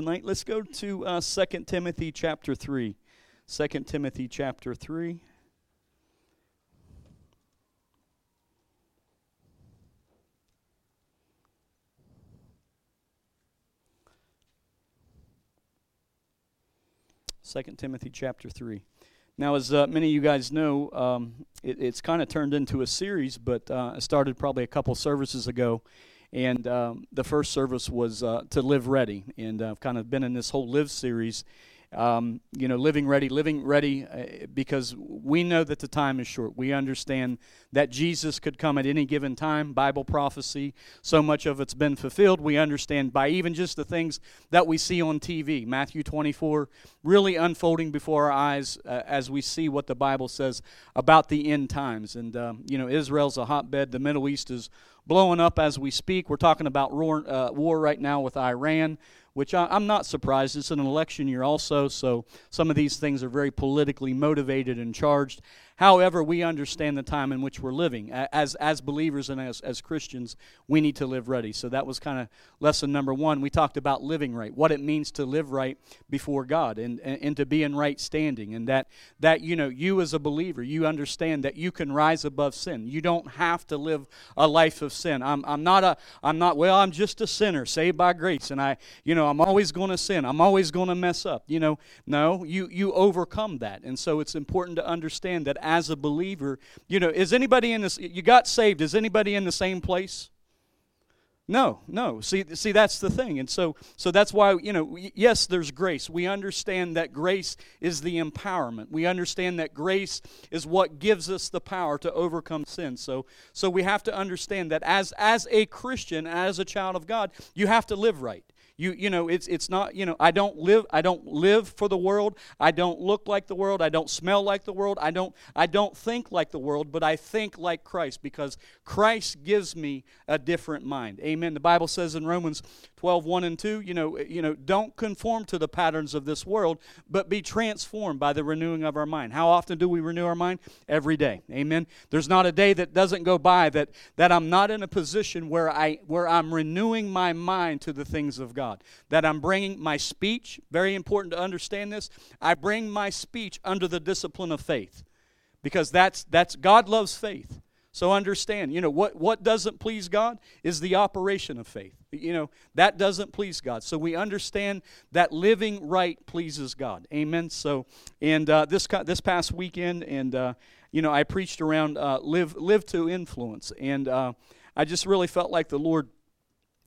tonight. Let's go to uh, 2 Timothy chapter 3. 2 Timothy chapter 3. Second Timothy chapter 3. Now, as uh, many of you guys know, um, it, it's kind of turned into a series, but uh, it started probably a couple services ago. And um, the first service was uh, to live ready. And I've kind of been in this whole live series um, you know, living ready, living ready, uh, because we know that the time is short. We understand that Jesus could come at any given time. Bible prophecy, so much of it's been fulfilled. We understand by even just the things that we see on TV, Matthew 24, really unfolding before our eyes uh, as we see what the Bible says about the end times. And, um, you know, Israel's a hotbed, the Middle East is blowing up as we speak. We're talking about war, uh, war right now with Iran which I, am not surprised. It's an election year also, so some of these things are very politically motivated and charged. However, we understand the time in which we're living. As, as believers and as, as Christians, we need to live ready. So that was kind of lesson number one. We talked about living right, what it means to live right before God and, and, and to be in right standing. And that, that, you know, you as a believer, you understand that you can rise above sin. You don't have to live a life of sin. I'm, I'm not a, I'm not, well, I'm just a sinner saved by grace. And I, you know, I'm always going to sin. I'm always going to mess up. You know, no, you, you overcome that. And so it's important to understand that as a believer, you know, is anybody in this, you got saved, is anybody in the same place? No, no. See, see, that's the thing, and so, so that's why you know. Yes, there's grace. We understand that grace is the empowerment. We understand that grace is what gives us the power to overcome sin. So, so we have to understand that as as a Christian, as a child of God, you have to live right. You, you know, it's, it's not, you know, I don't live, I don't live for the world. I don't look like the world. I don't smell like the world. I don't, I don't think like the world, but I think like Christ because Christ gives me a different mind. Amen. The Bible says in Romans 12, 1 and 2, you know, you know, don't conform to the patterns of this world, but be transformed by the renewing of our mind. How often do we renew our mind? Every day. Amen. There's not a day that doesn't go by that, that I'm not in a position where I where I'm renewing my mind to the things of God. That I'm bringing my speech, very important to understand this, I bring my speech under the discipline of faith. Because that's, that's God loves faith. So understand, you know, what, what doesn't please God is the operation of faith. You know, that doesn't please God. So we understand that living right pleases God. Amen. So, and uh, this, this past weekend, and, uh, you know, I preached around uh, live, live to influence. And uh, I just really felt like the Lord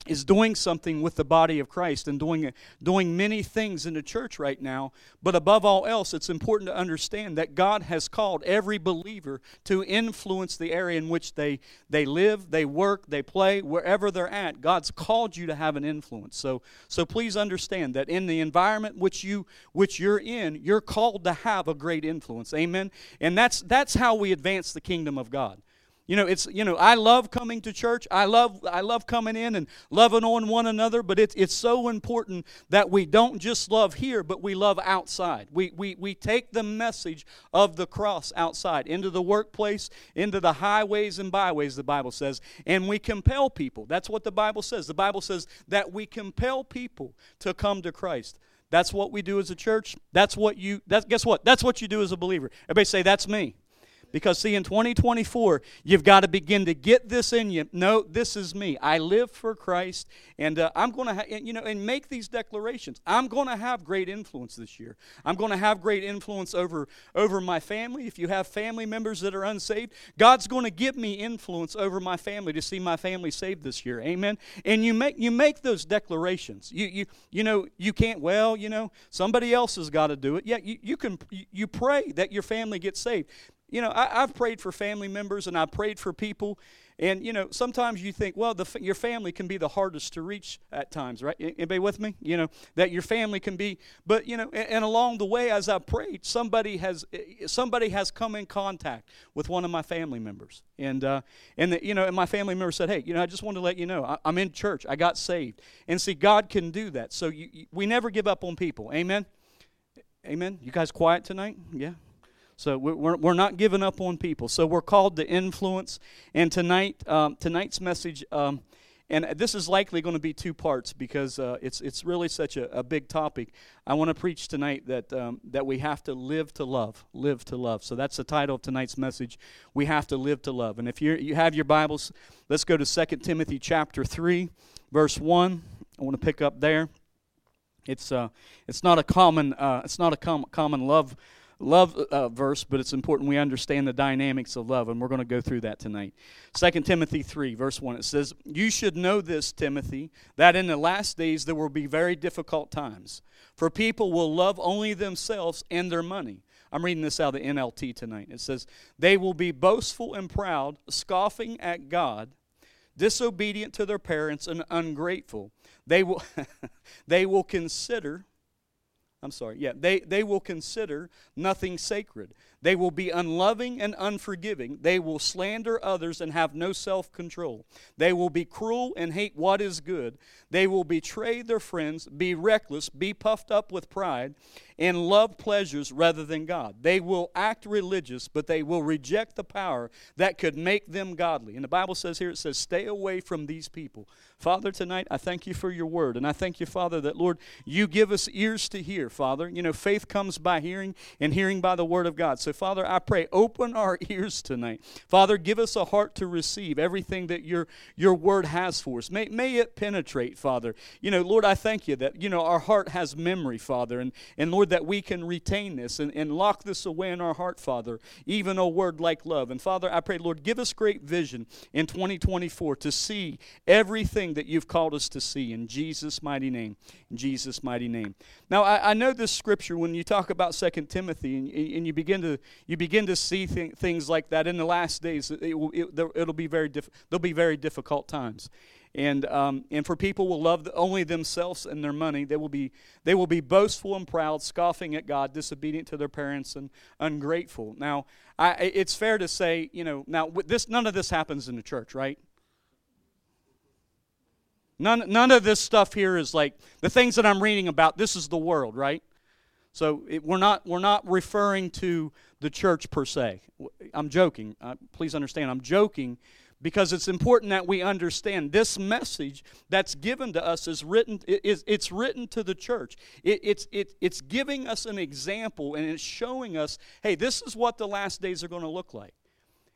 is doing something with the body of Christ and doing, doing many things in the church right now. But above all else, it's important to understand that God has called every believer to influence the area in which they, they live, they work, they play, wherever they're at. God's called you to have an influence. So, so please understand that in the environment which, you, which you're in, you're called to have a great influence. Amen? And that's, that's how we advance the kingdom of God. You know, it's you know, I love coming to church. I love I love coming in and loving on one another, but it's it's so important that we don't just love here, but we love outside. We we we take the message of the cross outside into the workplace, into the highways and byways, the Bible says, and we compel people. That's what the Bible says. The Bible says that we compel people to come to Christ. That's what we do as a church. That's what you that's guess what? That's what you do as a believer. Everybody say that's me. Because, see, in 2024, you've got to begin to get this in you. No, this is me. I live for Christ, and uh, I'm going to, ha- you know, and make these declarations. I'm going to have great influence this year. I'm going to have great influence over, over my family. If you have family members that are unsaved, God's going to give me influence over my family to see my family saved this year. Amen. And you make you make those declarations. You you you know you can't. Well, you know somebody else has got to do it. Yeah, you, you can. You pray that your family gets saved you know, I, have prayed for family members and I've prayed for people. And, you know, sometimes you think, well, the, your family can be the hardest to reach at times, right? Anybody with me? You know, that your family can be, but, you know, and, and along the way as I prayed, somebody has, somebody has come in contact with one of my family members. And, uh, and the, you know, and my family member said, hey, you know, I just wanted to let you know, I, am in church. I got saved. And see, God can do that. So you, you, we never give up on people. Amen? Amen? You guys quiet tonight? Yeah? So we're, we're not giving up on people. So we're called to influence. And tonight, um, tonight's message um, and this is likely going to be two parts because uh, it's it's really such a, a big topic. I want to preach tonight that um, that we have to live to love, live to love. So that's the title of tonight's message. We have to live to love. And if you you have your Bibles, let's go to 2 Timothy chapter three, verse one. I want to pick up there. It's uh, it's not a common uh, it's not a com- common love love uh, verse, but it's important we understand the dynamics of love, and we're going to go through that tonight. 2 Timothy 3, verse 1, it says, You should know this, Timothy, that in the last days there will be very difficult times, for people will love only themselves and their money. I'm reading this out of the NLT tonight. It says, They will be boastful and proud, scoffing at God, disobedient to their parents, and ungrateful. They will, they will consider I'm sorry, yeah, they, they will consider nothing sacred. They will be unloving and unforgiving. They will slander others and have no self control. They will be cruel and hate what is good. They will betray their friends, be reckless, be puffed up with pride, and love pleasures rather than God. They will act religious, but they will reject the power that could make them godly. And the Bible says here, it says, stay away from these people. Father, tonight I thank you for your word. And I thank you, Father, that, Lord, you give us ears to hear, Father. You know, faith comes by hearing, and hearing by the word of God. So, Father, I pray, open our ears tonight. Father, give us a heart to receive everything that your, your word has for us. May, may it penetrate, Father. You know, Lord, I thank you that, you know, our heart has memory, Father. And, and Lord, that we can retain this and, and lock this away in our heart, Father, even a word like love. And Father, I pray, Lord, give us great vision in 2024 to see everything that you've called us to see in Jesus' mighty name. In Jesus' mighty name. Now, I, I know this scripture when you talk about Second Timothy and, and you begin to you begin to see th- things like that in the last days. It will, it, will be very diff- there'll be very difficult times. And um, and for people will love only themselves and their money they will be they will be boastful and proud scoffing at god disobedient to their parents and ungrateful. Now I, it's fair to say you know now this none of this happens in the church right? None none of this stuff here is like the things that i'm reading about this is the world right? So it, we're not we're not referring to the church per se. I'm joking. Uh, please understand i'm joking because it's important that we understand this message that's given to us is written it's, it's written to the church. It, it's, it, it's giving us an example and it's showing us hey this is what the last days are going to look like.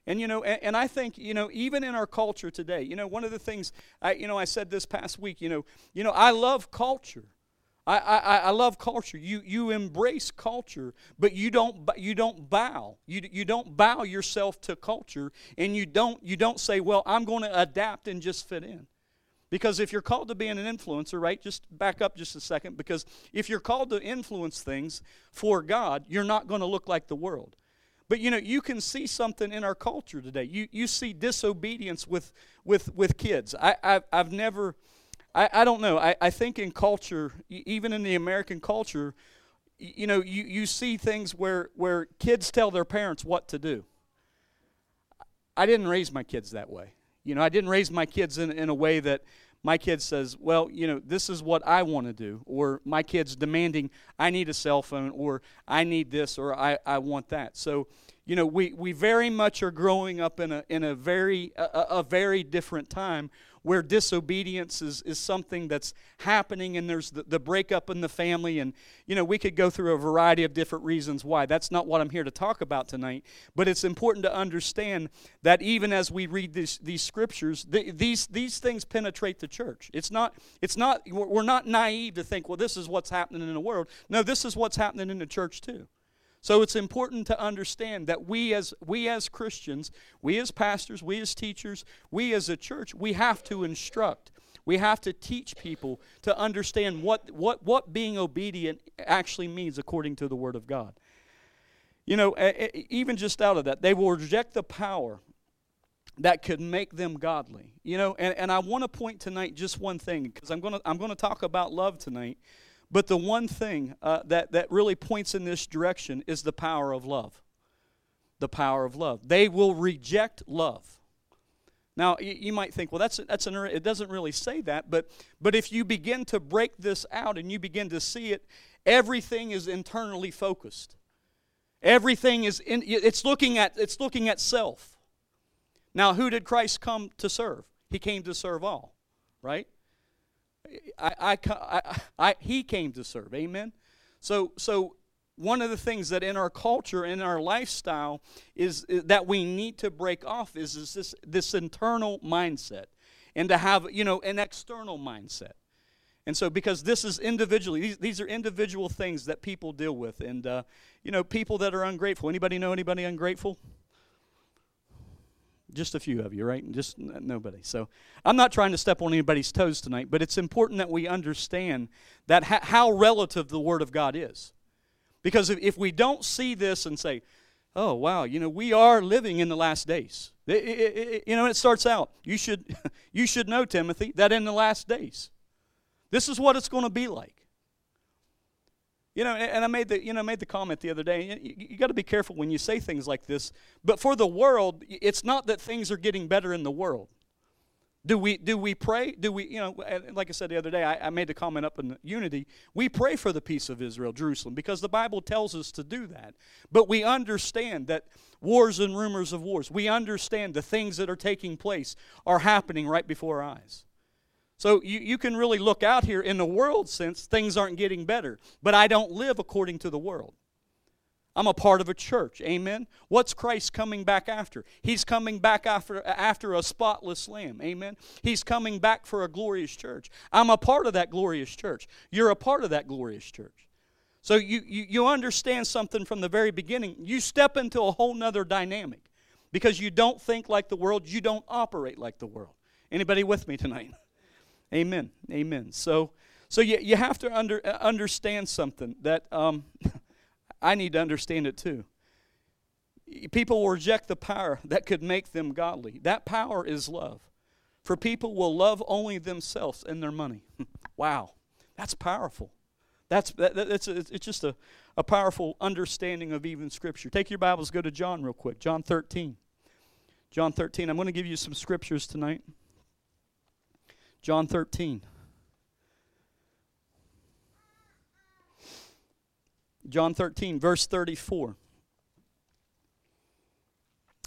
And you know and, and, i think you know even in our culture today you know one of the things i you know i said this past week you know you know i love culture I, I, I love culture. You, you embrace culture, but you don't, you don't bow. You, you don't bow yourself to culture, and you don't, you don't say, well, I'm going to adapt and just fit in. Because if you're called to be an influencer, right, just back up just a second, because if you're called to influence things for God, you're not going to look like the world. But you know, you can see something in our culture today. You, you see disobedience with, with, with kids. I, I've, I've never I, I don't know. I, I think in culture, even in the American culture, you know, you, you see things where, where kids tell their parents what to do. I didn't raise my kids that way. You know, I didn't raise my kids in, in a way that my kid says, well, you know, this is what I want to do. Or my kid's demanding, I need a cell phone, or I need this, or I, I want that. So, you know, we, we very much are growing up in a, in a very, a, a very different time where disobedience is, is something that's happening and there's the, the breakup in the family. And, you know, we could go through a variety of different reasons why. That's not what I'm here to talk about tonight. But it's important to understand that even as we read these, these scriptures, the, these, these things penetrate the church. It's not, it's not, we're not naive to think, well, this is what's happening in the world. No, this is what's happening in the church too. So it's important to understand that we as we as Christians, we as pastors, we as teachers, we as a church, we have to instruct. We have to teach people to understand what what what being obedient actually means according to the word of God. You know, even just out of that, they will reject the power that could make them godly. You know, and, and I want to point tonight just one thing because I'm to I'm to talk about love tonight. But the one thing uh, that, that really points in this direction is the power of love. The power of love. They will reject love. Now, you, you might think, well, that's, that's an, it doesn't really say that, but, but if you begin to break this out and you begin to see it, everything is internally focused. Everything is, in, it's, looking at, it's looking at self. Now, who did Christ come to serve? He came to serve all. right? I, I, I, he came to serve. Amen. So, so one of the things that in our culture, in our lifestyle, is, is that we need to break off is, is this this internal mindset, and to have you know an external mindset. And so, because this is individually, these, these are individual things that people deal with, and uh, you know, people that are ungrateful. Anybody know anybody ungrateful? Just a few of you, right? Just nobody. So I'm not trying to step on anybody's toes tonight, but it's important that we understand that ha- how relative the Word of God is. Because if, if we don't see this and say, oh, wow, you know, we are living in the last days. It, it, it, you know, it starts out, you should, you should know, Timothy, that in the last days, this is what it's going to be like. You know, and I made the you know made the comment the other day. You, you got to be careful when you say things like this. But for the world, it's not that things are getting better in the world. Do we do we pray? Do we you know like I said the other day? I, I made the comment up in unity. We pray for the peace of Israel, Jerusalem, because the Bible tells us to do that. But we understand that wars and rumors of wars. We understand the things that are taking place are happening right before our eyes. So you, you can really look out here in the world sense, things aren't getting better. But I don't live according to the world. I'm a part of a church. Amen. What's Christ coming back after? He's coming back after after a spotless lamb. Amen. He's coming back for a glorious church. I'm a part of that glorious church. You're a part of that glorious church. So you, you, you understand something from the very beginning. You step into a whole nother dynamic because you don't think like the world, you don't operate like the world. Anybody with me tonight? Amen. Amen. So, so you, you have to under, uh, understand something that um, I need to understand it too. People will reject the power that could make them godly. That power is love. For people will love only themselves and their money. wow, that's powerful. That's that, that's a, it's just a, a powerful understanding of even Scripture. Take your Bibles, go to John real quick. John 13. John 13. I'm going to give you some scriptures tonight. John 13. John 13, verse 34.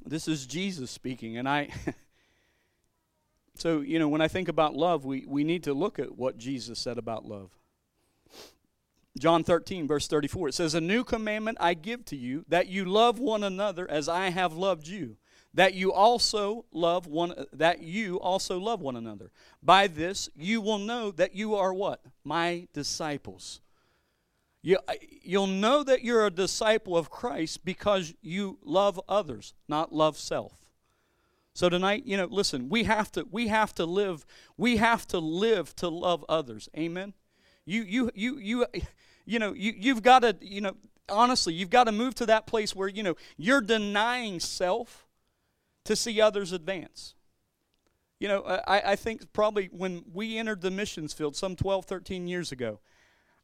This is Jesus speaking, and I. so, you know, when I think about love, we, we need to look at what Jesus said about love. John 13, verse 34, it says, A new commandment I give to you, that you love one another as I have loved you that you also love one that you also love one another. By this you will know that you are what? My disciples. You, uh, you'll know that you're a disciple of christ because you love others not love self. So tonight you know listen we have to we have to live we have to live to love others. Amen? You you you you you know you, you've got to you know honestly you've got to move to that place where you know you're denying self to see others advance. You know, I, I think probably when we entered the missions field some 12, 13 years ago,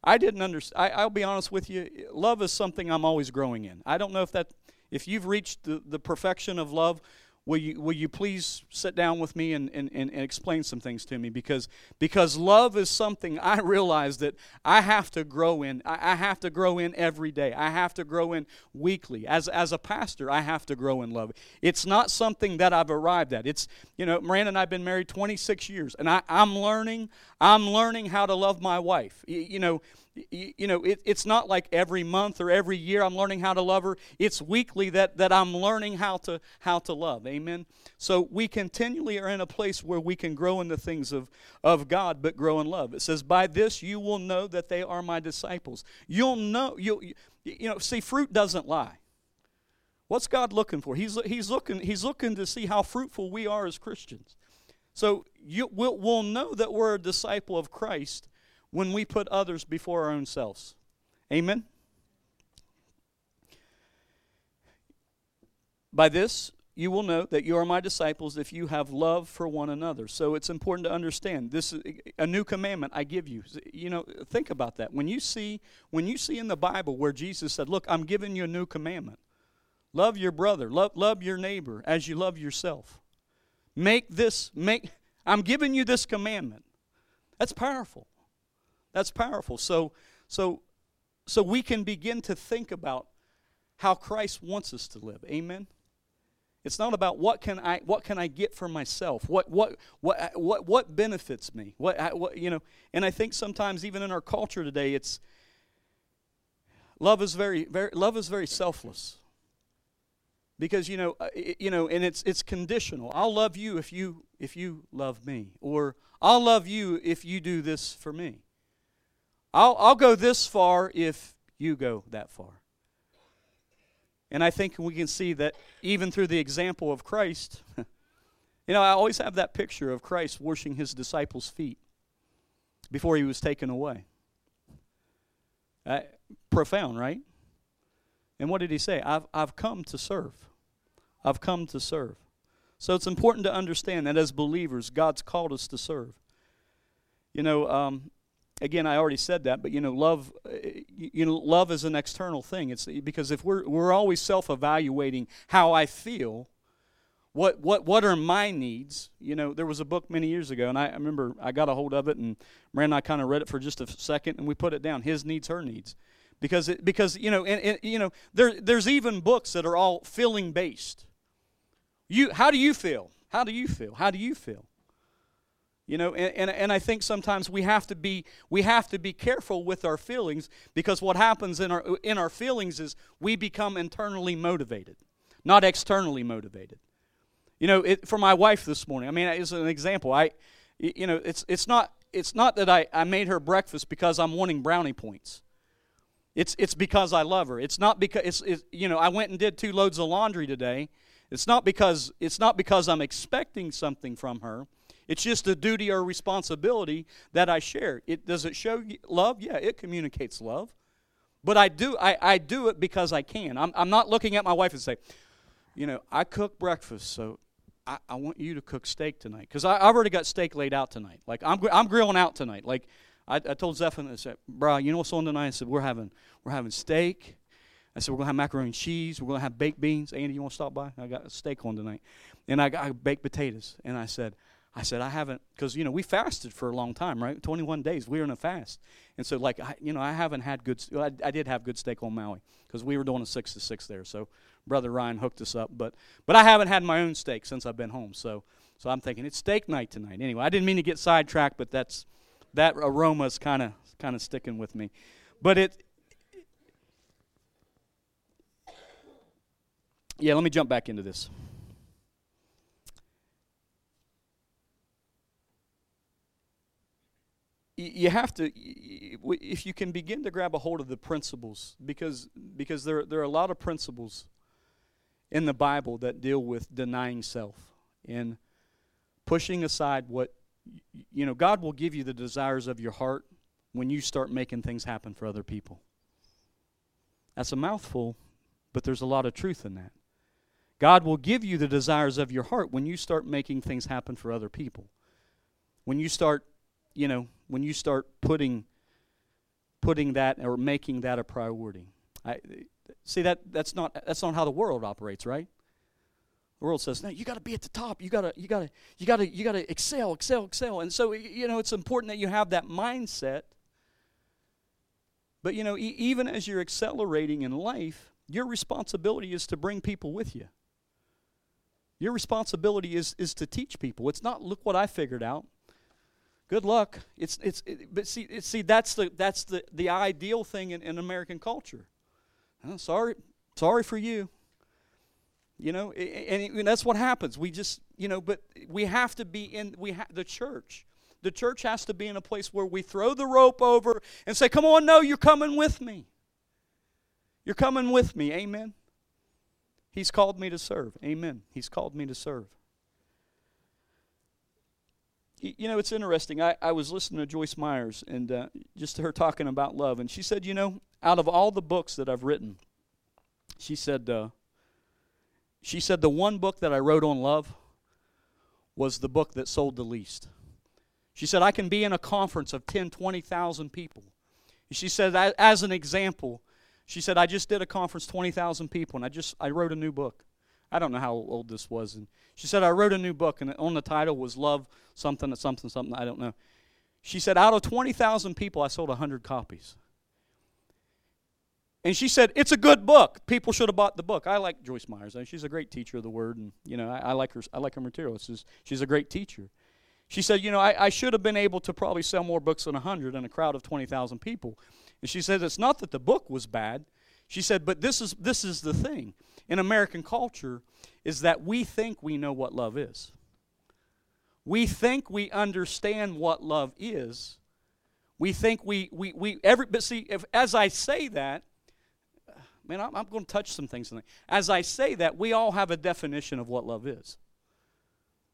I didn't understand. I'll be honest with you, love is something I'm always growing in. I don't know if that, if you've reached the, the perfection of love, will you, will you please sit down with me and, and, and, explain some things to me? Because, because love is something I realize that I have to grow in. I, I have to grow in every day. I have to grow in weekly. As, as a pastor, I have to grow in love. It's not something that I've arrived at. It's, you know, Miranda and I have been married 26 years, and I, I'm learning, I'm learning how to love my wife. you, you know, you know, it, it's not like every month or every year I'm learning how to love her. It's weekly that, that I'm learning how to how to love. Amen. So we continually are in a place where we can grow in the things of, of God, but grow in love. It says, By this you will know that they are my disciples. You'll know you'll, you know, see, fruit doesn't lie. What's God looking for? He's, he's, looking, he's looking to see how fruitful we are as Christians. So you, we'll, we'll know that we're a disciple of Christ when we put others before our own selves. Amen? By this, you will know that you are my disciples if you have love for one another. So it's important to understand this is a new commandment I give you. You know, think about that. When you see when you see in the Bible where Jesus said, "Look, I'm giving you a new commandment. Love your brother, love love your neighbor as you love yourself." Make this make I'm giving you this commandment. That's powerful. That's powerful. So, so, so we can begin to think about how Christ wants us to live. Amen. It's not about what can I what can I get for myself? What what what what what benefits me? What what you know? And I think sometimes even in our culture today, it's love is very very love is very selfless. Because you know uh, you know, and it's it's conditional. I'll love you if you if you love me, or I'll love you if you do this for me. I'll I'll go this far if you go that far. And I think we can see that even through the example of Christ, you know, I always have that picture of Christ washing his disciples' feet before he was taken away. Uh, profound, right? And what did he say? I've, I've come to serve. I've come to serve. So it's important to understand that as believers, God's called us to serve. You know, um, again, I already said that, but you know, love, uh, you know, love is an external thing. It's because if we're we're always self-evaluating how I feel, what what what are my needs? You know, there was a book many years ago, and I, I remember I got a hold of it, and Miranda and I kind of read it for just a second, and we put it down. His needs, her needs, because it, because you know, and, and you know, there there's even books that are all feeling based. You, how do you feel? How do you feel? How do you feel? You know, and, and, and I think sometimes we have to be we have to be careful with our feelings because what happens in our in our feelings is we become internally motivated, not externally motivated. You know, it, for my wife this morning, I mean, as an example, I, you know, it's it's not it's not that I, I made her breakfast because I'm wanting brownie points. It's it's because I love her. It's not because it's, it's you know I went and did two loads of laundry today. It's not because it's not because I'm expecting something from her. It's just a duty or responsibility that I share. It does it show love? Yeah, it communicates love. But I do I, I do it because I can. I'm, I'm not looking at my wife and say, you know, I cook breakfast, so I, I want you to cook steak tonight because I've already got steak laid out tonight. Like I'm I'm grilling out tonight. Like I, I told Zephon, I said, bro, you know what's on tonight? I said, we're having we're having steak. I said, we're gonna have macaroni and cheese. We're gonna have baked beans. Andy, you want to stop by? I got a steak on tonight, and I got baked potatoes. And I said, I said, I haven't, because, you know, we fasted for a long time, right? 21 days. We were in a fast. And so, like, I, you know, I haven't had good, I, I did have good steak on Maui because we were doing a six to six there. So, Brother Ryan hooked us up. But, but I haven't had my own steak since I've been home. So, so I'm thinking it's steak night tonight. Anyway, I didn't mean to get sidetracked, but that's, that aroma's kind of, kind of sticking with me. But it, yeah, let me jump back into this. You have to if you can begin to grab a hold of the principles because because there there are a lot of principles in the Bible that deal with denying self and pushing aside what you know God will give you the desires of your heart when you start making things happen for other people. That's a mouthful, but there's a lot of truth in that. God will give you the desires of your heart when you start making things happen for other people. When you start you know, when you start putting putting that or making that a priority. I see that that's not that's not how the world operates, right? The world says, "No, you got to be at the top. You got to you got to you got to you got to excel, excel, excel." And so, you know, it's important that you have that mindset. But you know, e- even as you're accelerating in life, your responsibility is to bring people with you. Your responsibility is is to teach people. It's not look what I figured out good luck. It's it's it, but see it, see that's the that's the the ideal thing in, in American culture. Sorry, sorry for you. You know, and, and that's what happens. We just you know, but we have to be in we ha- the church. The church has to be in a place where we throw the rope over and say, "Come on, no, you're coming with me. You're coming with me." Amen. He's called me to serve. Amen. He's called me to serve. You know, it's interesting. I, I was listening to Joyce Myers and uh, just her talking about love, and she said, you know, out of all the books that I've written, she said, uh, she said the one book that I wrote on love was the book that sold the least. She said, I can be in a conference of 10, 20,000 people. She said, as an example, she said, I just did a conference, 20,000 people, and I just, I wrote a new book. I don't know how old this was. And she said, I wrote a new book, and on the title was Love Something, Something, Something. I don't know. She said, out of 20,000 people, I sold 100 copies. and she said it's a good book. People should have bought the book. I like Joyce Myers. She's a great teacher of the word, and you know I, I like her. I like her material. She's, she's a great teacher. She said, you know, I, I should have been able to probably sell more books than hundred in a crowd of twenty thousand people. And she said it's not that the book was bad. She said, but this is this is the thing in American culture is that we think we know what love is. We think we understand what love is. We think we we we every but see if as I say that man, I'm, I'm going to touch some things. As I say that, we all have a definition of what love is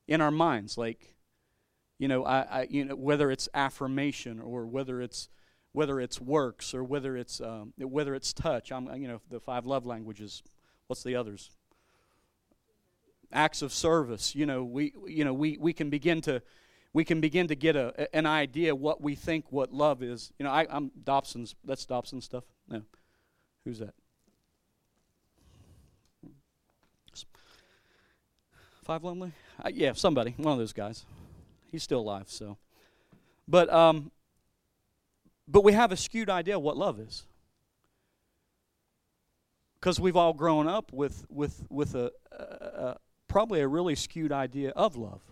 in our minds. Like, you know, I, I you know, whether it's affirmation or whether it's whether it's works or whether it's um, whether it's touch. I'm, you know, the five love languages. What's the others? Acts of service. You know, we you know we we can begin to we can begin to get a, an idea what we think what love is. You know, I, I'm Dobson's. That's Dobson stuff. No, who's that? Five Lonely? Uh, yeah, somebody, one of those guys. He's still alive, so. But um, but we have a skewed idea of what love is. Because we've all grown up with with with a, a, a, probably a really skewed idea of love.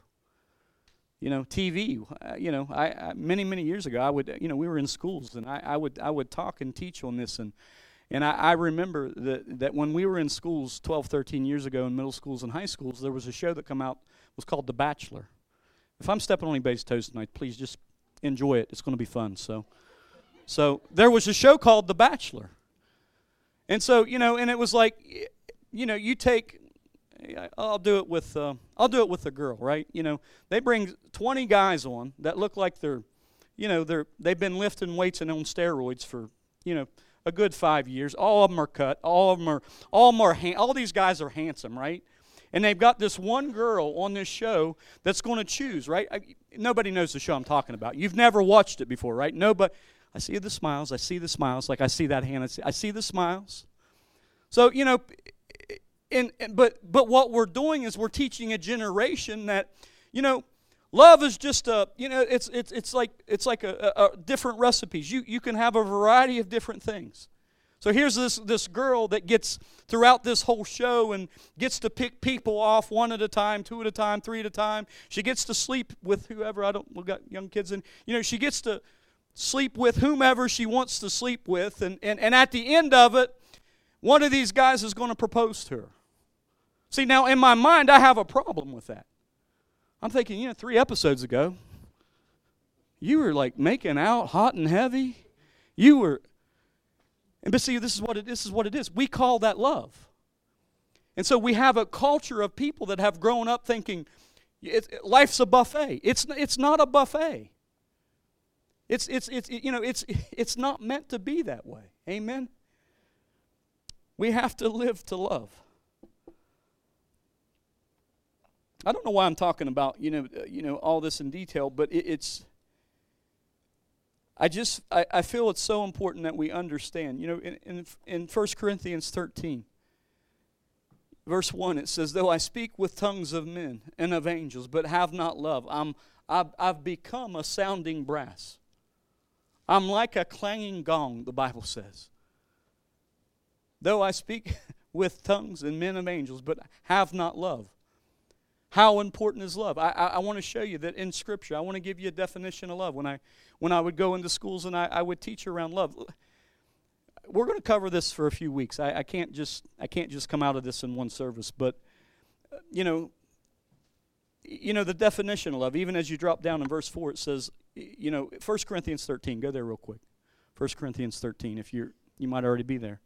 You know, TV. Uh, you know, I, I, many many years ago, I would you know we were in schools and I, I would I would talk and teach on this and and I, I, remember that, that when we were in schools 12, 13 years ago in middle schools and high schools, there was a show that come out was called The Bachelor. If I'm stepping on anybody's toes tonight, please just enjoy it. It's going to be fun. So, so there was a show called The Bachelor. And so, you know, and it was like, you know, you take, I'll do it with, uh, I'll do it with a girl, right? You know, they bring 20 guys on that look like they're, you know, they're, they've been lifting weights and on steroids for, you know, a good five years. All of them are cut. All of them are. All them are. Ha- all these guys are handsome, right? And they've got this one girl on this show that's going to choose, right? I, nobody knows the show I'm talking about. You've never watched it before, right? Nobody. I see the smiles. I see the smiles. Like I see that hand. I see, I see the smiles. So you know, and, but but what we're doing is we're teaching a generation that, you know, Love is just a, you know, it's, it's, it's like, it's like a, a, a, different recipes. You, you can have a variety of different things. So here's this, this girl that gets throughout this whole show and gets to pick people off one at a time, two at a time, three at a time. She gets to sleep with whoever. I don't, we got young kids in. You know, she gets to sleep with whomever she wants to sleep with. And, and, and at the end of it, one of these guys is going to propose to her. See, now in my mind, I have a problem with that. I'm thinking, you know, three episodes ago, you were like making out hot and heavy. You were, and but see, this is what it, this is what it is. We call that love. And so we have a culture of people that have grown up thinking it, life's a buffet. It's, it's not a buffet. It's, it's, it's, you know, it's, it's not meant to be that way. Amen? We have to live to love. I don't know why I'm talking about you know uh, you know all this in detail, but it, it's. I just I, I feel it's so important that we understand. You know, in in in 1 Corinthians 13, verse 1, it says, Though I speak with tongues of men and of angels, but have not love, I'm, I've, I've become a sounding brass. I'm like a clanging gong, the Bible says. Though I speak with tongues and men of angels, but have not love, how important is love? I, I, I want to show you that in Scripture. I want to give you a definition of love. When I, when I would go into schools and I, I would teach around love, we're going to cover this for a few weeks. I, I, can't just I can't just come out of this in one service, but uh, you know, you know the definition of love. Even as you drop down in verse four, it says, you know, 1 Corinthians 13. Go there real quick. 1 Corinthians 13. If you're you might already be there.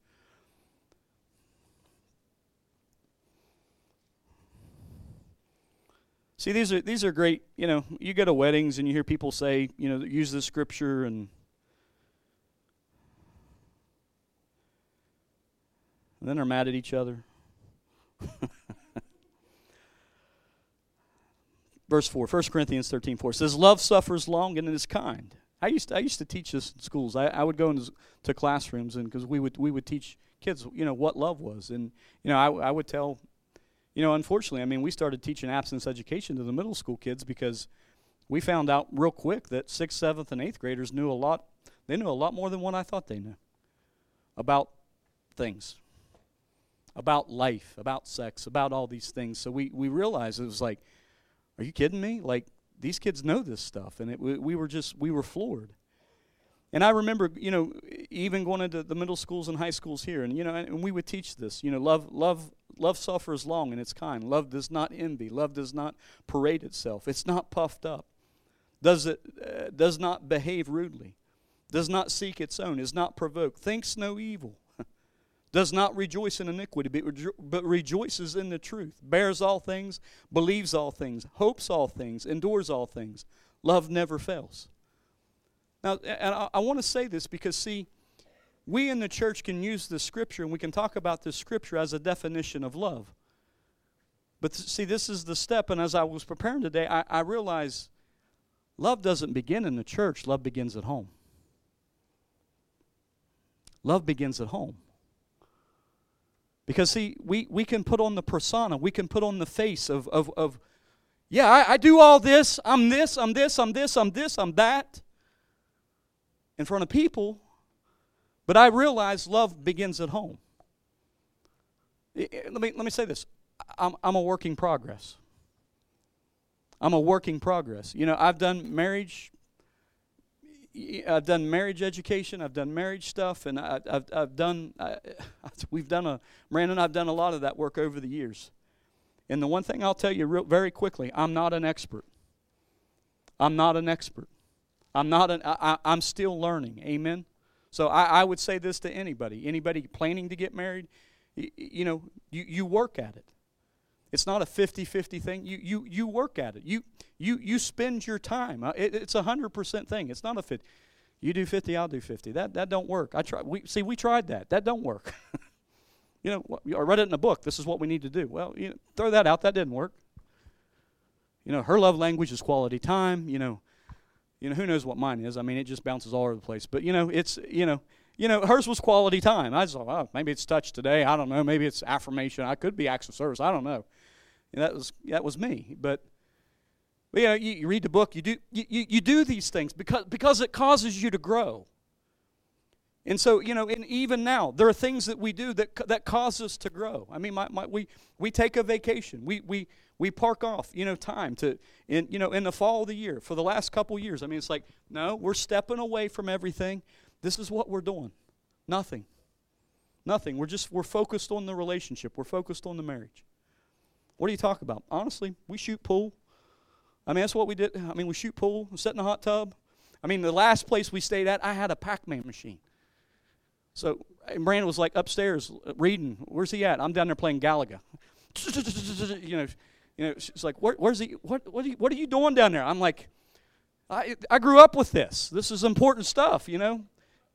See, these are these are great. You know, you go to weddings and you hear people say, you know, use this scripture and. And then they're mad at each other. Verse 4, 1 Corinthians 13, 4 says, Love suffers long and is kind. I used to, I used to teach this in schools. I, I would go into to classrooms and because we would we would teach kids, you know, what love was, and you know, I, I would tell you know, unfortunately, I mean, we started teaching abstinence education to the middle school kids because we found out real quick that sixth, seventh, and eighth graders knew a lot. They knew a lot more than what I thought they knew about things, about life, about sex, about all these things. So we, we realized it was like, are you kidding me? Like, these kids know this stuff. And it, we, we were just, we were floored. And I remember, you know, even going into the middle schools and high schools here, and you know, and we would teach this. You know, love, love, love suffers long and it's kind. Love does not envy. Love does not parade itself. It's not puffed up. Does it? Uh, does not behave rudely. Does not seek its own. Is not provoked. Thinks no evil. Does not rejoice in iniquity, but, rejo- but rejoices in the truth. Bears all things. Believes all things. Hopes all things. Endures all things. Love never fails. Now, and I, I want to say this because, see, we in the church can use the scripture and we can talk about the scripture as a definition of love. But th- see, this is the step, and as I was preparing today, I, I realized love doesn't begin in the church, love begins at home. Love begins at home. Because, see, we, we can put on the persona, we can put on the face of, of, of yeah, I, I do all this, I'm this, I'm this, I'm this, I'm this, I'm that in front of people, but I realize love begins at home. Let me, let me say this I'm, I'm a work in progress. I'm a work in progress. You know, I've done marriage. I've done marriage education. I've done marriage stuff, and I, have I've done. I, we've done a. Brandon, and I've done a lot of that work over the years. And the one thing I'll tell you real, very quickly, I'm not an expert. I'm not an expert. I'm not an, I, I'm still learning. Amen. So I, I would say this to anybody, anybody planning to get married, you, you know, you, you work at it. It's not a 50-50 thing. You, you, you work at it. You, you, you spend your time. Uh, it, it's a 100% thing. It's not a 50. You do 50, I'll do 50. That, that don't work. I try, we, see, we tried that. That don't work. you know, I read it in a book. This is what we need to do. Well, you know, throw that out. That didn't work. You know, her love language is quality time. You know, you know, who knows what mine is? I mean, it just bounces all over the place. But you know, it's you know, you know, hers was quality time. I thought, oh, maybe it's touch today. I don't know. Maybe it's affirmation. I could be acts of service. I don't know. And that was that was me. But, but you know, you, you, read the book. You do you, you, you do these things because because it causes you to grow. And so, you know, and even now, there are things that we do that that cause us to grow. I mean, my, my, we we take a vacation. We we we park off, you know, time to, in, you know, in the fall of the year for the last couple years. I mean, it's like, no, we're stepping away from everything. This is what we're doing. Nothing. Nothing. We're just, we're focused on the relationship. We're focused on the marriage. What do you talk about? Honestly, we shoot pool. I mean, that's what we did. I mean, we shoot pool, we sit in the hot tub. I mean, the last place we stayed at, I had a Pac-Man machine. So Brandon was like upstairs uh, reading. Where's he at? I'm down there playing Galaga. you know, you know, she's like, Where, where's he? What, what, are you, what are you doing down there? I'm like, I, I grew up with this. This is important stuff, you know.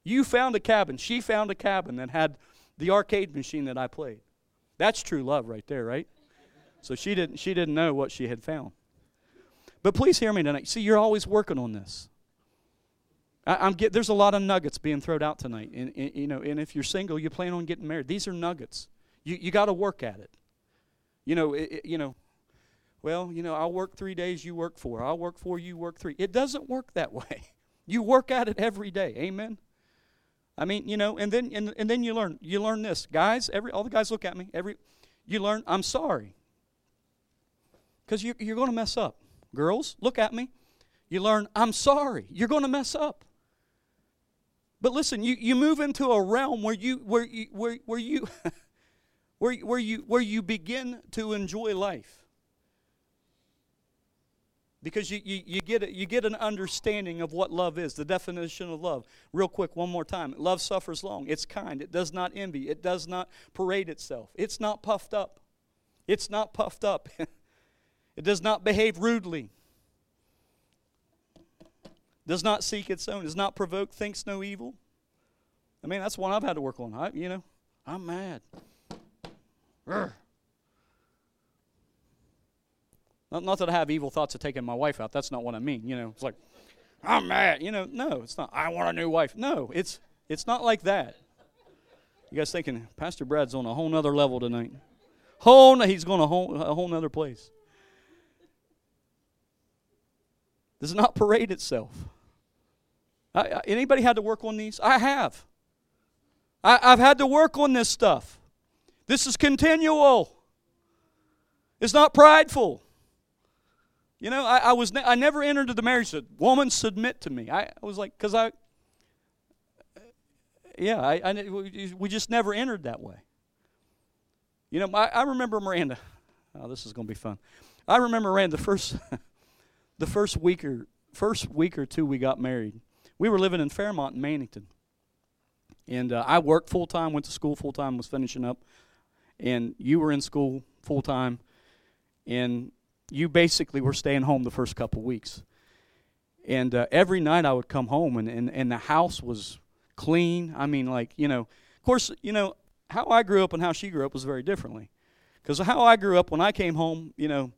You found a cabin. She found a cabin that had the arcade machine that I played. That's true love right there, right? So she didn't, she didn't know what she had found. But please hear me tonight. See, you're always working on this. I, am get, there's a lot of nuggets being thrown out tonight. And, and, you know, and if you're single, you plan on getting married. These are nuggets. You, you got to work at it. You know, it, it, you know, well, you know, I'll work three days, you work four. I'll work four, you work three. It doesn't work that way. You work at it every day. Amen. I mean, you know, and then and, and then you learn. You learn this. Guys, every all the guys look at me. Every you learn, I'm sorry. Because you, you're going to mess up. Girls, look at me. You learn, I'm sorry. You're going to mess up. But listen, you, you move into a realm where you where you where, where you where, where you where you begin to enjoy life because you, you, you, get, a, you get an understanding of what love is, the definition of love. Real quick, one more time. Love suffers long. It's kind. It does not envy. It does not parade itself. It's not puffed up. It's not puffed up. it does not behave rudely. Does not seek its own. Does not provoke. Thinks no evil. I mean, that's one I've had to work on. I, you know, I'm mad. Urgh. Not, not that I have evil thoughts of taking my wife out. That's not what I mean. You know, it's like, I'm mad. You know, no, it's not. I want a new wife. No, it's it's not like that. You guys thinking Pastor Brad's on a whole nother level tonight? Whole, he's going a whole a whole nother place. Does not parade itself. I, I, anybody had to work on these? I have. I, I've had to work on this stuff. This is continual. It's not prideful. You know, I, I was ne- I never entered into the marriage that woman submit to me. I, I was like, because I, yeah, I, I, we just never entered that way. You know, I, I remember Miranda. Oh, this is going to be fun. I remember Miranda the first, the first week or first week or two we got married. We were living in Fairmont and Mannington, and uh, I worked full time, went to school full time, was finishing up, and you were in school full time, and you basically were staying home the first couple weeks. And uh, every night I would come home, and, and, and the house was clean. I mean, like, you know, of course, you know, how I grew up and how she grew up was very differently. Because how I grew up when I came home, you know,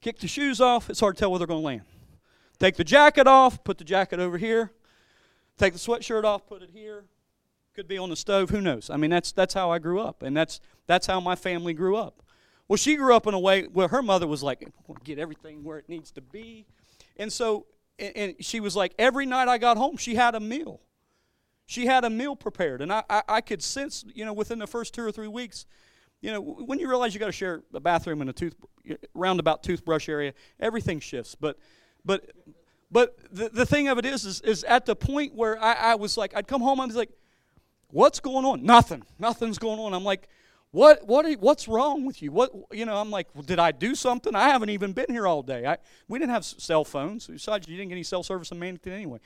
kick the shoes off, it's hard to tell where they're going to land. Take the jacket off, put the jacket over here. Take the sweatshirt off, put it here. Could be on the stove, who knows? I mean, that's, that's how I grew up, and that's, that's how my family grew up. Well, she grew up in a way where her mother was like, get everything where it needs to be. And so, and, and she was like, every night I got home, she had a meal. She had a meal prepared. And I, I, I could sense, you know, within the first two or three weeks, you know, when you realize you got to share a bathroom and a tooth, roundabout toothbrush area, everything shifts. But, but, but the, the thing of it is, is, is at the point where I, I was like, I'd come home, I was like, what's going on? Nothing. Nothing's going on. I'm like, what, what what's wrong with you? What, you know, I'm like, well, did I do something? I haven't even been here all day. I, we didn't have cell phones. Besides, you didn't get any cell service in Mannington anyway.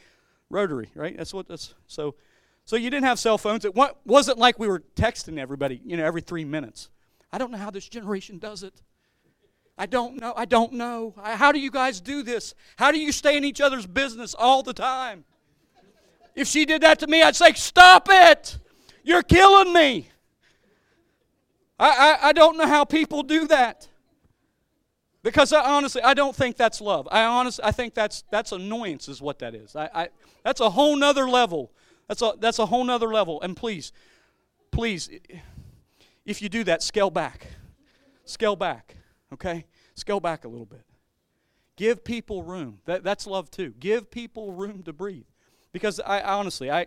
Rotary, right? That's what that's, so, so you didn't have cell phones. It wasn't like we were texting everybody, you know, every three minutes. I don't know how this generation does it. I don't know. I don't know. How do you guys do this? How do you stay in each other's business all the time? If she did that to me, I'd say, Stop it! You're killing me. I, I, I don't know how people do that. Because I, honestly, I don't think that's love. I honestly, I think that's that's annoyance is what that is. I, I that's a whole nother level. That's a that's a whole nother level. And please, please, if you do that, scale back. Scale back. Okay? Scale back a little bit. Give people room. That, that's love too. Give people room to breathe. Because I, honestly, I,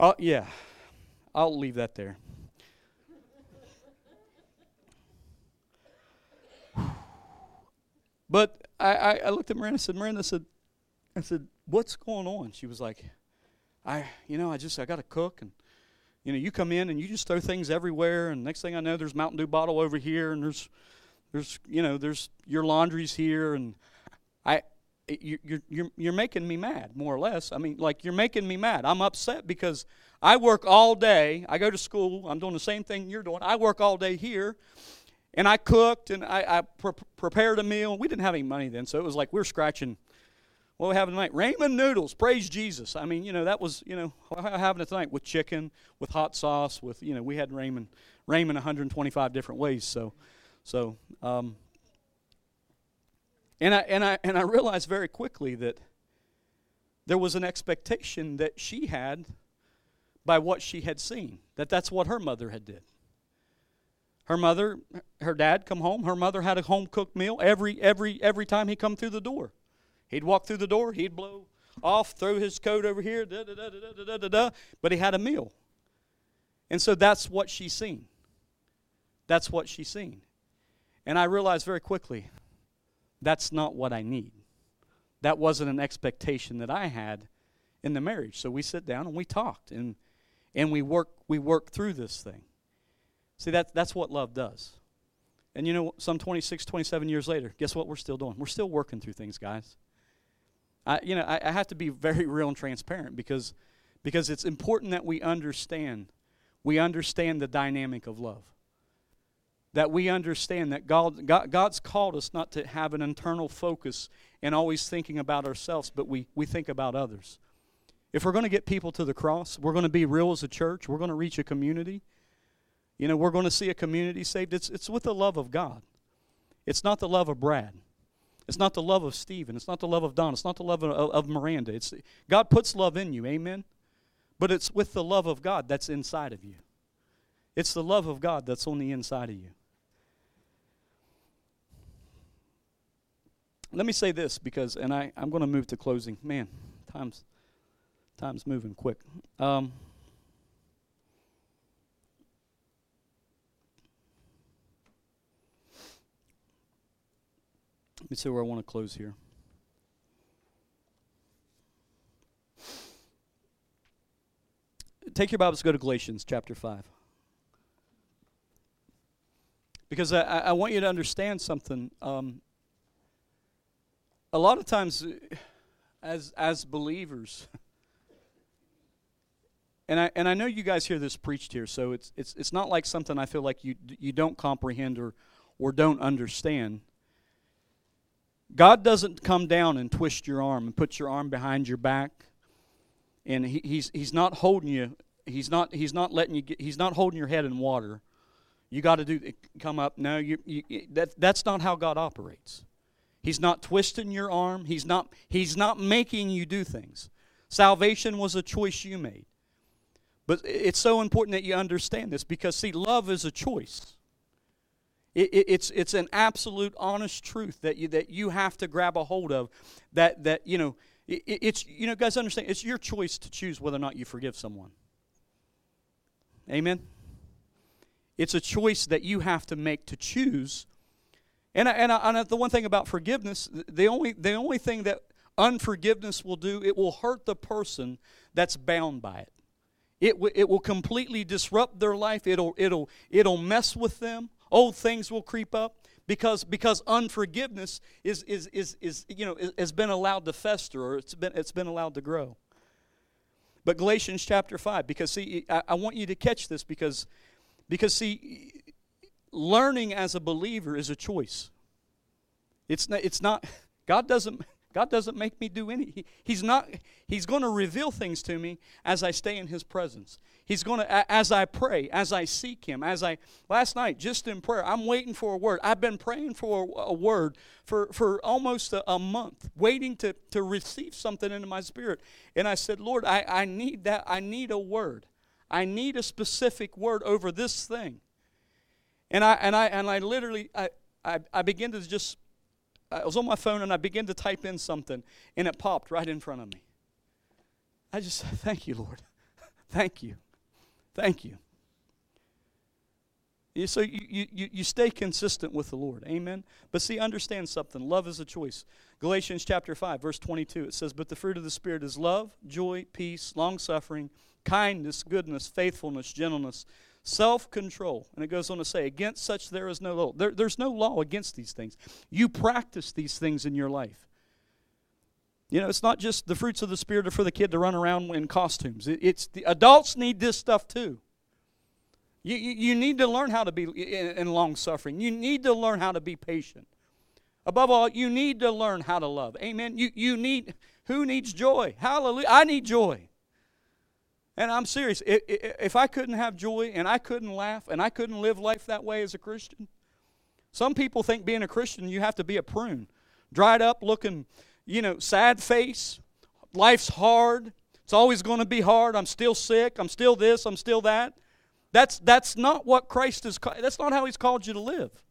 uh, yeah, I'll leave that there. But I, I, I, looked at Miranda and said, Miranda said, I said, what's going on? She was like, I, you know, I just, I got to cook. And, you know, you come in and you just throw things everywhere. And next thing I know, there's Mountain Dew bottle over here. And there's, there's, you know, there's your laundry's here. And I, you're, you're, you're making me mad, more or less. I mean, like, you're making me mad. I'm upset because I work all day. I go to school. I'm doing the same thing you're doing. I work all day here. And I cooked and I, I pre- prepared a meal. We didn't have any money then, so it was like we were scratching. What we having tonight? Ramen noodles. Praise Jesus. I mean, you know, that was, you know, having it tonight with chicken, with hot sauce, with, you know, we had ramen, ramen 125 different ways. So, so, um, and I and I and I realized very quickly that there was an expectation that she had by what she had seen. That that's what her mother had did. Her mother, her dad come home. Her mother had a home cooked meal every every every time he come through the door. He'd walk through the door. He'd blow off, throw his coat over here, da da da da da da da. da. But he had a meal, and so that's what she's seen. That's what she's seen, and I realized very quickly, that's not what I need. That wasn't an expectation that I had in the marriage. So we sit down and we talked and and we work we work through this thing. See, that, that's what love does. And you know, some 26, 27 years later, guess what we're still doing? We're still working through things, guys. I, you know, I, I have to be very real and transparent because, because it's important that we understand, we understand the dynamic of love. That we understand that God, God, God's called us not to have an internal focus and always thinking about ourselves, but we, we think about others. If we're going to get people to the cross, we're going to be real as a church, we're going to reach a community, you know, we're going to see a community saved. It's, it's with the love of God. It's not the love of Brad. It's not the love of Stephen. It's not the love of Don. It's not the love of, of Miranda. It's, God puts love in you. Amen? But it's with the love of God that's inside of you. It's the love of God that's on the inside of you. Let me say this because, and I, I'm going to move to closing. Man, time's, time's moving quick. Um, me see where I want to close here. Take your Bibles, go to Galatians chapter 5. Because I, I want you to understand something. Um, a lot of times, as, as believers, and I, and I know you guys hear this preached here, so it's, it's, it's not like something I feel like you, you don't comprehend or, or don't understand. God doesn't come down and twist your arm and put your arm behind your back and he, he's he's not holding you. He's not he's not letting you get. He's not holding your head in water. You got to do come up. No, you, you that that's not how God operates. He's not twisting your arm. He's not he's not making you do things. Salvation was a choice you made. But it's so important that you understand this because see, love is a choice. It, it, it's it's an absolute honest truth that you that you have to grab a hold of. That that you know it's, you know, guys, understand, it's your choice to choose whether or not you forgive someone. Amen? It's a choice that you have to make to choose. And, I, and, I, and the one thing about forgiveness, the only, the only thing that unforgiveness will do, it will hurt the person that's bound by it. It, w- it will completely disrupt their life. It'll, it'll, it'll mess with them. Old things will creep up because because unforgiveness is is is, is you know has been allowed to fester or it's been it's been allowed to grow. But galatians chapter 5 because see I, I want you to catch this because because see learning as a believer is a choice. It's not it's not god doesn't God doesn't make me do any. He, he's not. He's going to reveal things to me as I stay in His presence. He's going to, as I pray, as I seek Him, as I. Last night, just in prayer, I'm waiting for a word. I've been praying for a, word for for almost a, a, month, waiting to to receive something into my spirit. And I said, Lord, I I need that. I need a word. I need a specific word over this thing. And I and I and I literally I I, I begin to just I was on my phone and I began to type in something, and it popped right in front of me. I just said, Thank you, Lord. Thank you. Thank you. So you, you, you stay consistent with the Lord. Amen. But see, understand something. Love is a choice. Galatians chapter 5, verse 22, it says, But the fruit of the Spirit is love, joy, peace, long suffering, kindness, goodness, faithfulness, gentleness, self control. And it goes on to say, against such there is no law. There, there's no law against these things. You practice these things in your life. You know, it's not just the fruits of the Spirit are for the kid to run around in costumes. It, it's the adults need this stuff too. You, you, you need to learn how to be in, in long suffering. You need to learn how to be patient. Above all, you need to learn how to love. Amen. You, you need, who needs joy? Hallelujah. I need joy. And I'm serious. If I couldn't have joy and I couldn't laugh and I couldn't live life that way as a Christian, some people think being a Christian, you have to be a prune. Dried up, looking, you know, sad face. Life's hard. It's always going to be hard. I'm still sick. I'm still this. I'm still that. That's, that's not what Christ is, that's not how He's called you to live.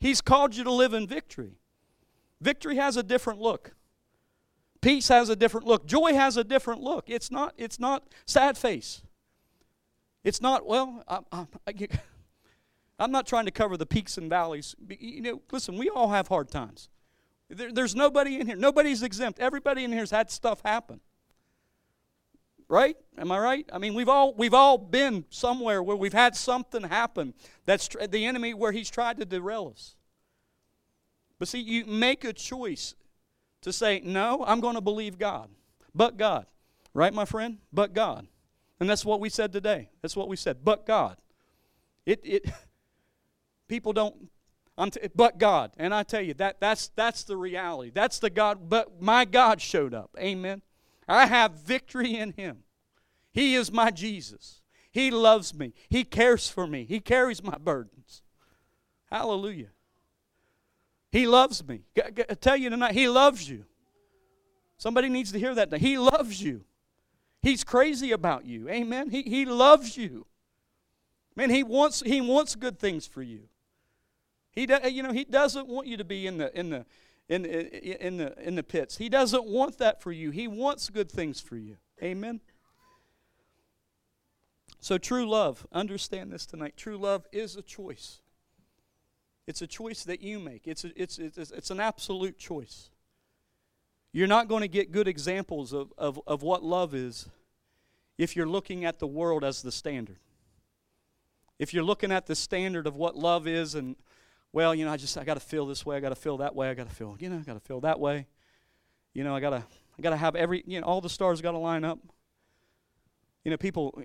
He's called you to live in victory. Victory has a different look. Peace has a different look. Joy has a different look. It's not, it's not sad face. It's not, well, I, I, I, I'm not trying to cover the peaks and valleys. You know, listen, we all have hard times. There, there's nobody in here. Nobody's exempt. Everybody in here's had stuff happen. Right? Am I right? I mean, we've all we've all been somewhere where we've had something happen that's tr- the enemy where he's tried to derail us. But see, you make a choice to say, no, I'm going to believe God. But God. Right, my friend? But God. And that's what we said today. That's what we said. But God. It, it, people don't, I'm t- but God. And I tell you, that, that's, that's the reality. That's the God, but my God showed up. Amen. I have victory in Him. He is my Jesus. He loves me. He cares for me. He carries my burdens. Hallelujah. He loves me. I tell you tonight, He loves you. Somebody needs to hear that. He loves you. He's crazy about you. Amen. He, he loves you. Man, he wants he wants good things for you. He do, you know he doesn't want you to be in the in the in in the in the pits. He doesn't want that for you. He wants good things for you. Amen. So true love, understand this tonight. True love is a choice. It's a choice that you make. It's, a, it's, it's, it's an absolute choice. You're not going to get good examples of, of, of what love is if you're looking at the world as the standard. If you're looking at the standard of what love is and, well, you know, I just, I got to feel this way, I got to feel that way, I got to feel, you know, I got to feel that way. You know, I got to, I got to have every, you know, all the stars got to line up. You know, people,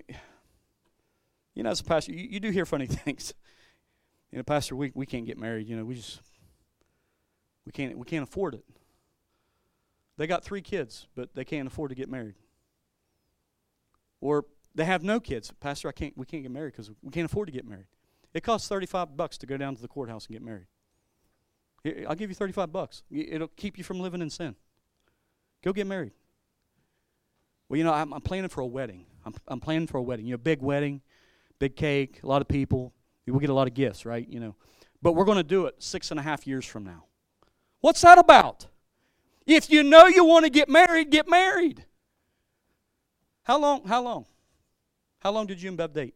you know, as a pastor, you, you do hear funny things. You know, pastor, we, we can't get married. You know, we just, we can't, we can't afford it. They got three kids, but they can't afford to get married. Or they have no kids. Pastor, I can't, we can't get married because we can't afford to get married. It costs 35 bucks to go down to the courthouse and get married. I'll give you 35 bucks. It'll keep you from living in sin. Go get married. Well, you know, I'm, I'm planning for a wedding. I'm, I'm planning for a wedding. You know, big wedding, big cake, a lot of people. We'll get a lot of gifts, right? You know, but we're going to do it six and a half years from now. What's that about? If you know you want to get married, get married. How long? How long? How long did you and Bev date?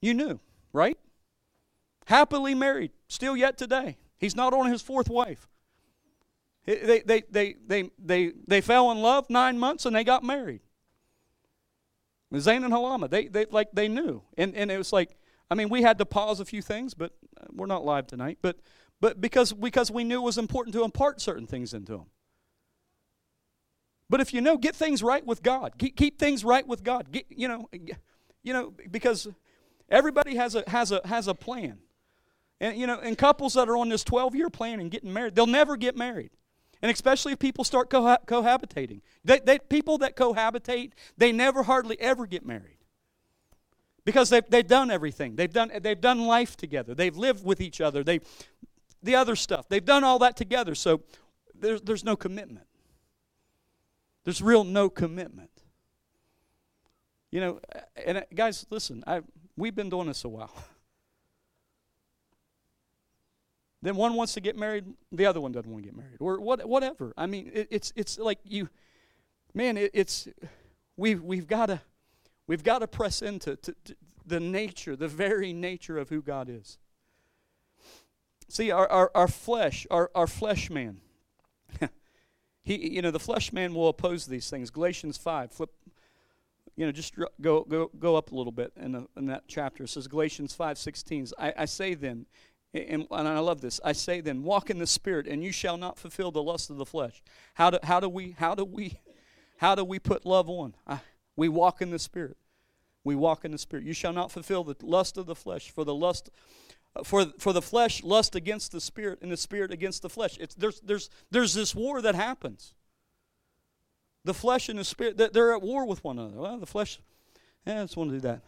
You knew, right? Happily married, still yet today. He's not on his fourth wife. They, they, they, they, they, they fell in love nine months and they got married. Zayn and Halama, they, they, like, they knew. And, and it was like, I mean, we had to pause a few things, but uh, we're not live tonight. But, but because, because we knew it was important to impart certain things into them. But if you know, get things right with God. Keep, keep things right with God. Get, you know, you know, because everybody has a, has a, has a plan. And, you know, and couples that are on this 12 year plan and getting married, they'll never get married. And especially if people start coha- cohabitating. They, they, people that cohabitate, they never hardly ever get married. Because they've, they've done everything. They've done, they've done life together. They've lived with each other. They, the other stuff. They've done all that together. So there's, there's no commitment. There's real no commitment. You know, and uh, guys, listen, I, we've been doing this a while. Then one wants to get married, the other one doesn't want to get married, or what, whatever. I mean, it, it's it's like you, man. It, it's we've we've got to we've got to press into to, to the nature, the very nature of who God is. See, our our, our flesh, our our flesh man. he, you know, the flesh man will oppose these things. Galatians five, flip you know, just go go go up a little bit in, the, in that chapter. It says Galatians five sixteen. I, I say then, and, and, I love this. I say then, walk in the Spirit, and you shall not fulfill the lust of the flesh. How do, how do we how do we how do we put love on? I, we walk in the Spirit. We walk in the Spirit. You shall not fulfill the lust of the flesh, for the lust uh, for for the flesh lust against the spirit, and the spirit against the flesh. It's there's there's there's this war that happens. The flesh and the spirit they're at war with one another. Well, the flesh, yeah, I just want to do that.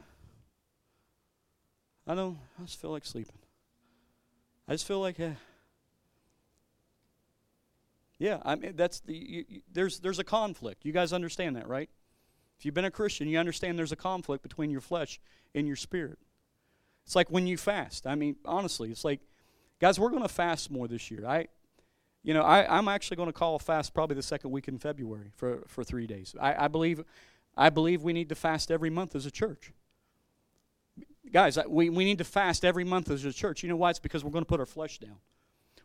I don't. I just feel like sleeping. I just feel like, eh. yeah, I mean that's the you, you, there's there's a conflict. You guys understand that, right? If you've been a Christian, you understand there's a conflict between your flesh and your spirit. It's like when you fast. I mean, honestly, it's like, guys, we're going to fast more this year. I, you know, I, I'm actually going to call a fast probably the second week in February for, for three days. I, I believe, I believe we need to fast every month as a church. Guys, we, we need to fast every month as a church. You know why? It's because we're going to put our flesh down.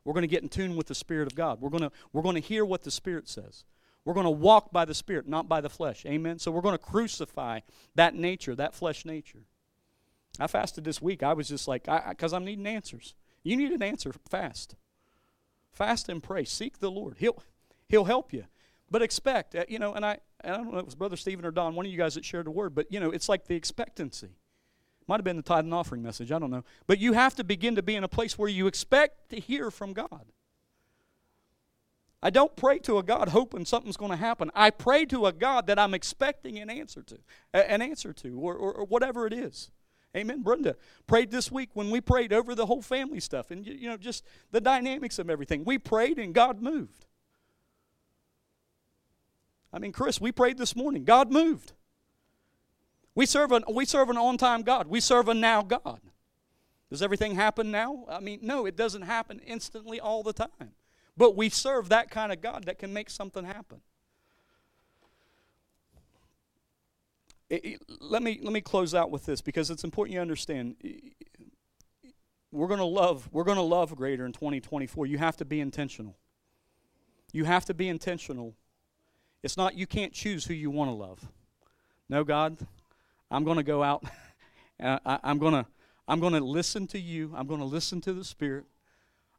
We're going to get in tune with the Spirit of God. We're going to, we're going to hear what the Spirit says. We're going to walk by the Spirit, not by the flesh. Amen? So we're going to crucify that nature, that flesh nature. I fasted this week. I was just like, because I'm needing answers. You need an answer, fast. Fast and pray. Seek the Lord. He'll, he'll help you. But expect, uh, you know, and I, I don't know if it was Brother Stephen or Don, one of you guys that shared the word, but, you know, it's like the expectancy. Might have been the tithe and offering message, I don't know. But you have to begin to be in a place where you expect to hear from God. I don't pray to a God hoping something's going to happen. I pray to a God that I'm expecting an answer to, an answer to, or, or, or whatever it is. Amen. Brenda prayed this week when we prayed over the whole family stuff and you know just the dynamics of everything. We prayed and God moved. I mean, Chris, we prayed this morning. God moved. We serve an, we serve an on time God. We serve a now God. Does everything happen now? I mean, no, it doesn't happen instantly all the time. But we serve that kind of God that can make something happen. It, it, let, me, let me close out with this because it's important you understand. we're going to love we're going to love greater in 2024. You have to be intentional. You have to be intentional. It's not you can't choose who you want to love. No, God, I'm going to go out. Uh, I, I'm going to I'm going to listen to you. I'm going to listen to the Spirit.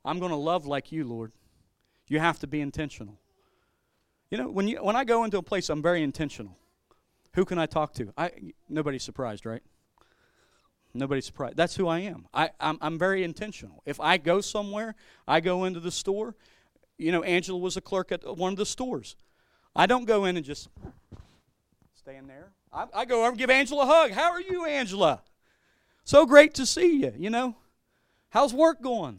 I'm going to love like you, Lord. You have to be intentional. You know, when you when I go into a place, I'm very intentional. Who can I talk to? I nobody's surprised, right? Nobody's surprised. That's who I am. I, I'm, I'm very intentional. If I go somewhere, I go into the store. You know, Angela was a clerk at one of the stores. I don't go in and just stay in there. I, I go over and give Angela a hug. How are you, Angela? So great to see you, you know. How's work going?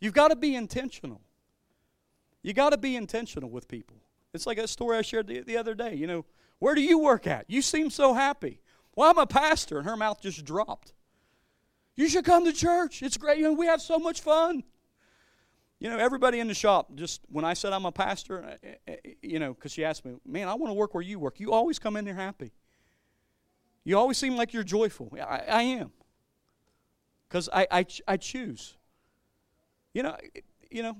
You've got to be intentional. You got to be intentional with people. It's like a story I shared the, the other day. You know, where do you work at? You seem so happy. Well, I'm a pastor, and her mouth just dropped. You should come to church. It's great. You know, we have so much fun. You know, everybody in the shop, just when I said I'm a pastor, uh, uh, uh, you know, because she asked me, man, I want to work where you work. You always come in there happy. You always seem like you're joyful. I, I am. Because I, I, I choose. You know, you know,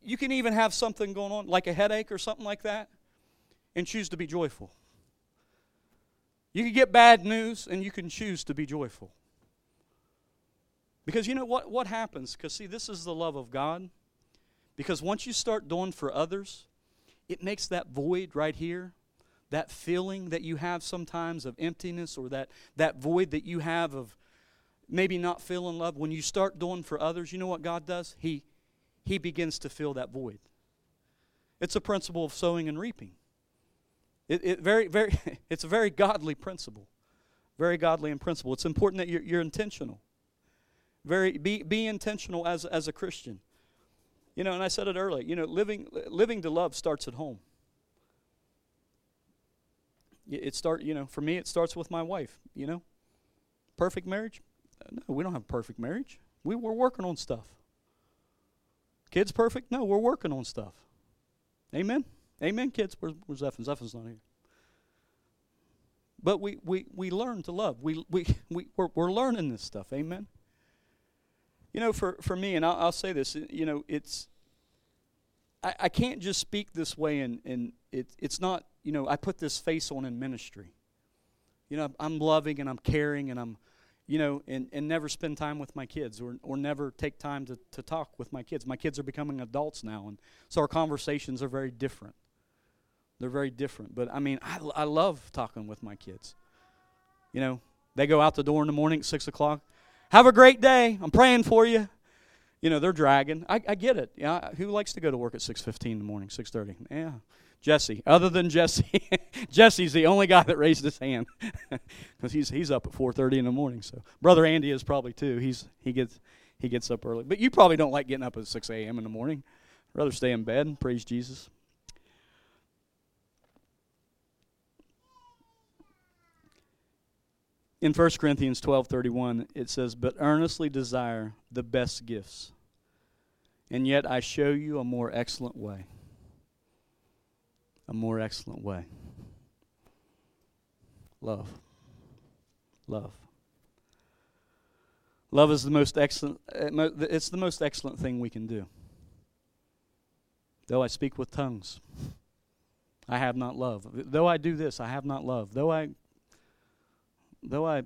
you can even have something going on, like a headache or something like that, and choose to be joyful. You can get bad news and you can choose to be joyful. Because you know what, what happens? Because, see, this is the love of God. Because once you start doing for others, it makes that void right here, that feeling that you have sometimes of emptiness or that, that void that you have of maybe not feeling love. When you start doing for others, you know what God does? He, he begins to fill that void. It's a principle of sowing and reaping. It, it very, very, it's a very godly principle. Very godly in principle. It's important that you're, you're intentional. Very, be, be intentional as, as a Christian. You know, and I said it earlier, you know, living, living to love starts at home. It start, you know, for me, it starts with my wife, you know. Perfect marriage? Uh, no, we don't have perfect marriage. We, we're working on stuff. Kids perfect? No, we're working on stuff. Amen? Amen, kids. Where's, where's Zephon? Zephon's not here. But we, we, we learn to love. We, we, we, we're, we're learning this stuff. Amen? You know, for, for me, and I'll, I'll say this, you know, it's, I, I can't just speak this way and, and it, it's not, you know, I put this face on in ministry. You know, I'm loving and I'm caring and I'm, you know, and, and never spend time with my kids or, or never take time to, to talk with my kids. My kids are becoming adults now, and so our conversations are very different. They're very different. But I mean, I, I love talking with my kids. You know, they go out the door in the morning at 6 o'clock. Have a great day. I'm praying for you. You know, they're dragging. I, I get it. Yeah, who likes to go to work at 6.15 in the morning, 6.30? Yeah, Jesse. Other than Jesse, Jesse's the only guy that raised his hand because he's he's up at 4:30 in the morning. So brother Andy is probably too. He's he gets he gets up early, but you probably don't like getting up at 6 a.m. in the morning. rather stay in bed. And praise Jesus. In 1 Corinthians 12:31 it says, "But earnestly desire the best gifts, and yet I show you a more excellent way." a more excellent way. Love. Love. Love is the most excellent, uh, it's the most excellent thing we can do. Though I speak with tongues, I have not love. Though I do this, I have not love. Though I, though I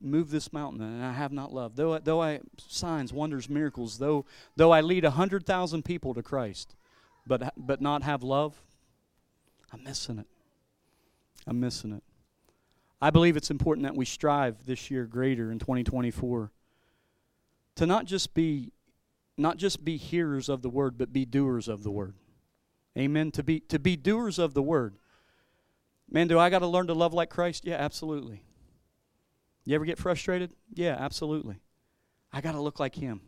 move this mountain and I have not love. Though I, though I signs, wonders, miracles. Though though I lead a hundred thousand people to Christ, but but not have love, I'm missing it. I'm missing it. I believe it's important that we strive this year greater in 2024 to not just be not just be hearers of the word but be doers of the word. Amen. To be to be doers of the word. Man, do I got to learn to love like Christ? Yeah, absolutely. You ever get frustrated? Yeah, absolutely. I got to look like him.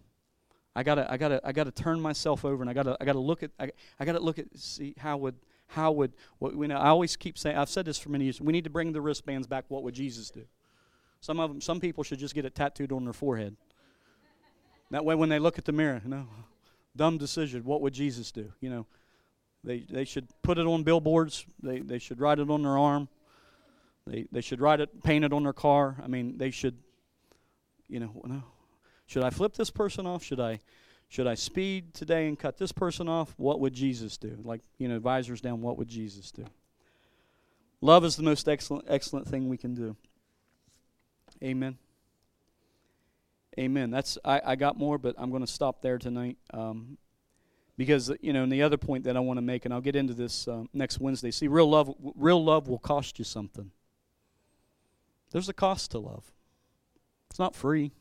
I got to I got to I got to turn myself over and I got to I got to look at I, I got to look at see how would how would, what, you know, I always keep saying, I've said this for many years, we need to bring the wristbands back. What would Jesus do? Some of them, some people should just get it tattooed on their forehead. That way, when they look at the mirror, you know, dumb decision. What would Jesus do? You know, they they should put it on billboards. They they should write it on their arm. They they should write it, paint it on their car. I mean, they should, you know, no. Should I flip this person off? Should I should I speed today and cut this person off? What would Jesus do? Like, you know, advisors down, what would Jesus do? Love is the most excellent excellent thing we can do. Amen. Amen. That's I, I got more, but I'm going to stop there tonight. Um, because you know, and the other point that I want to make, and I'll get into this um, next Wednesday. See, real love, real love will cost you something. There's a cost to love. It's not free.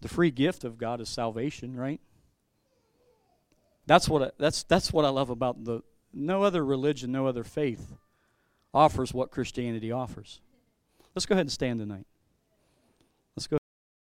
The free gift of God is salvation, right? That's what I, that's that's what I love about the no other religion, no other faith offers what Christianity offers. Let's go ahead and stand tonight.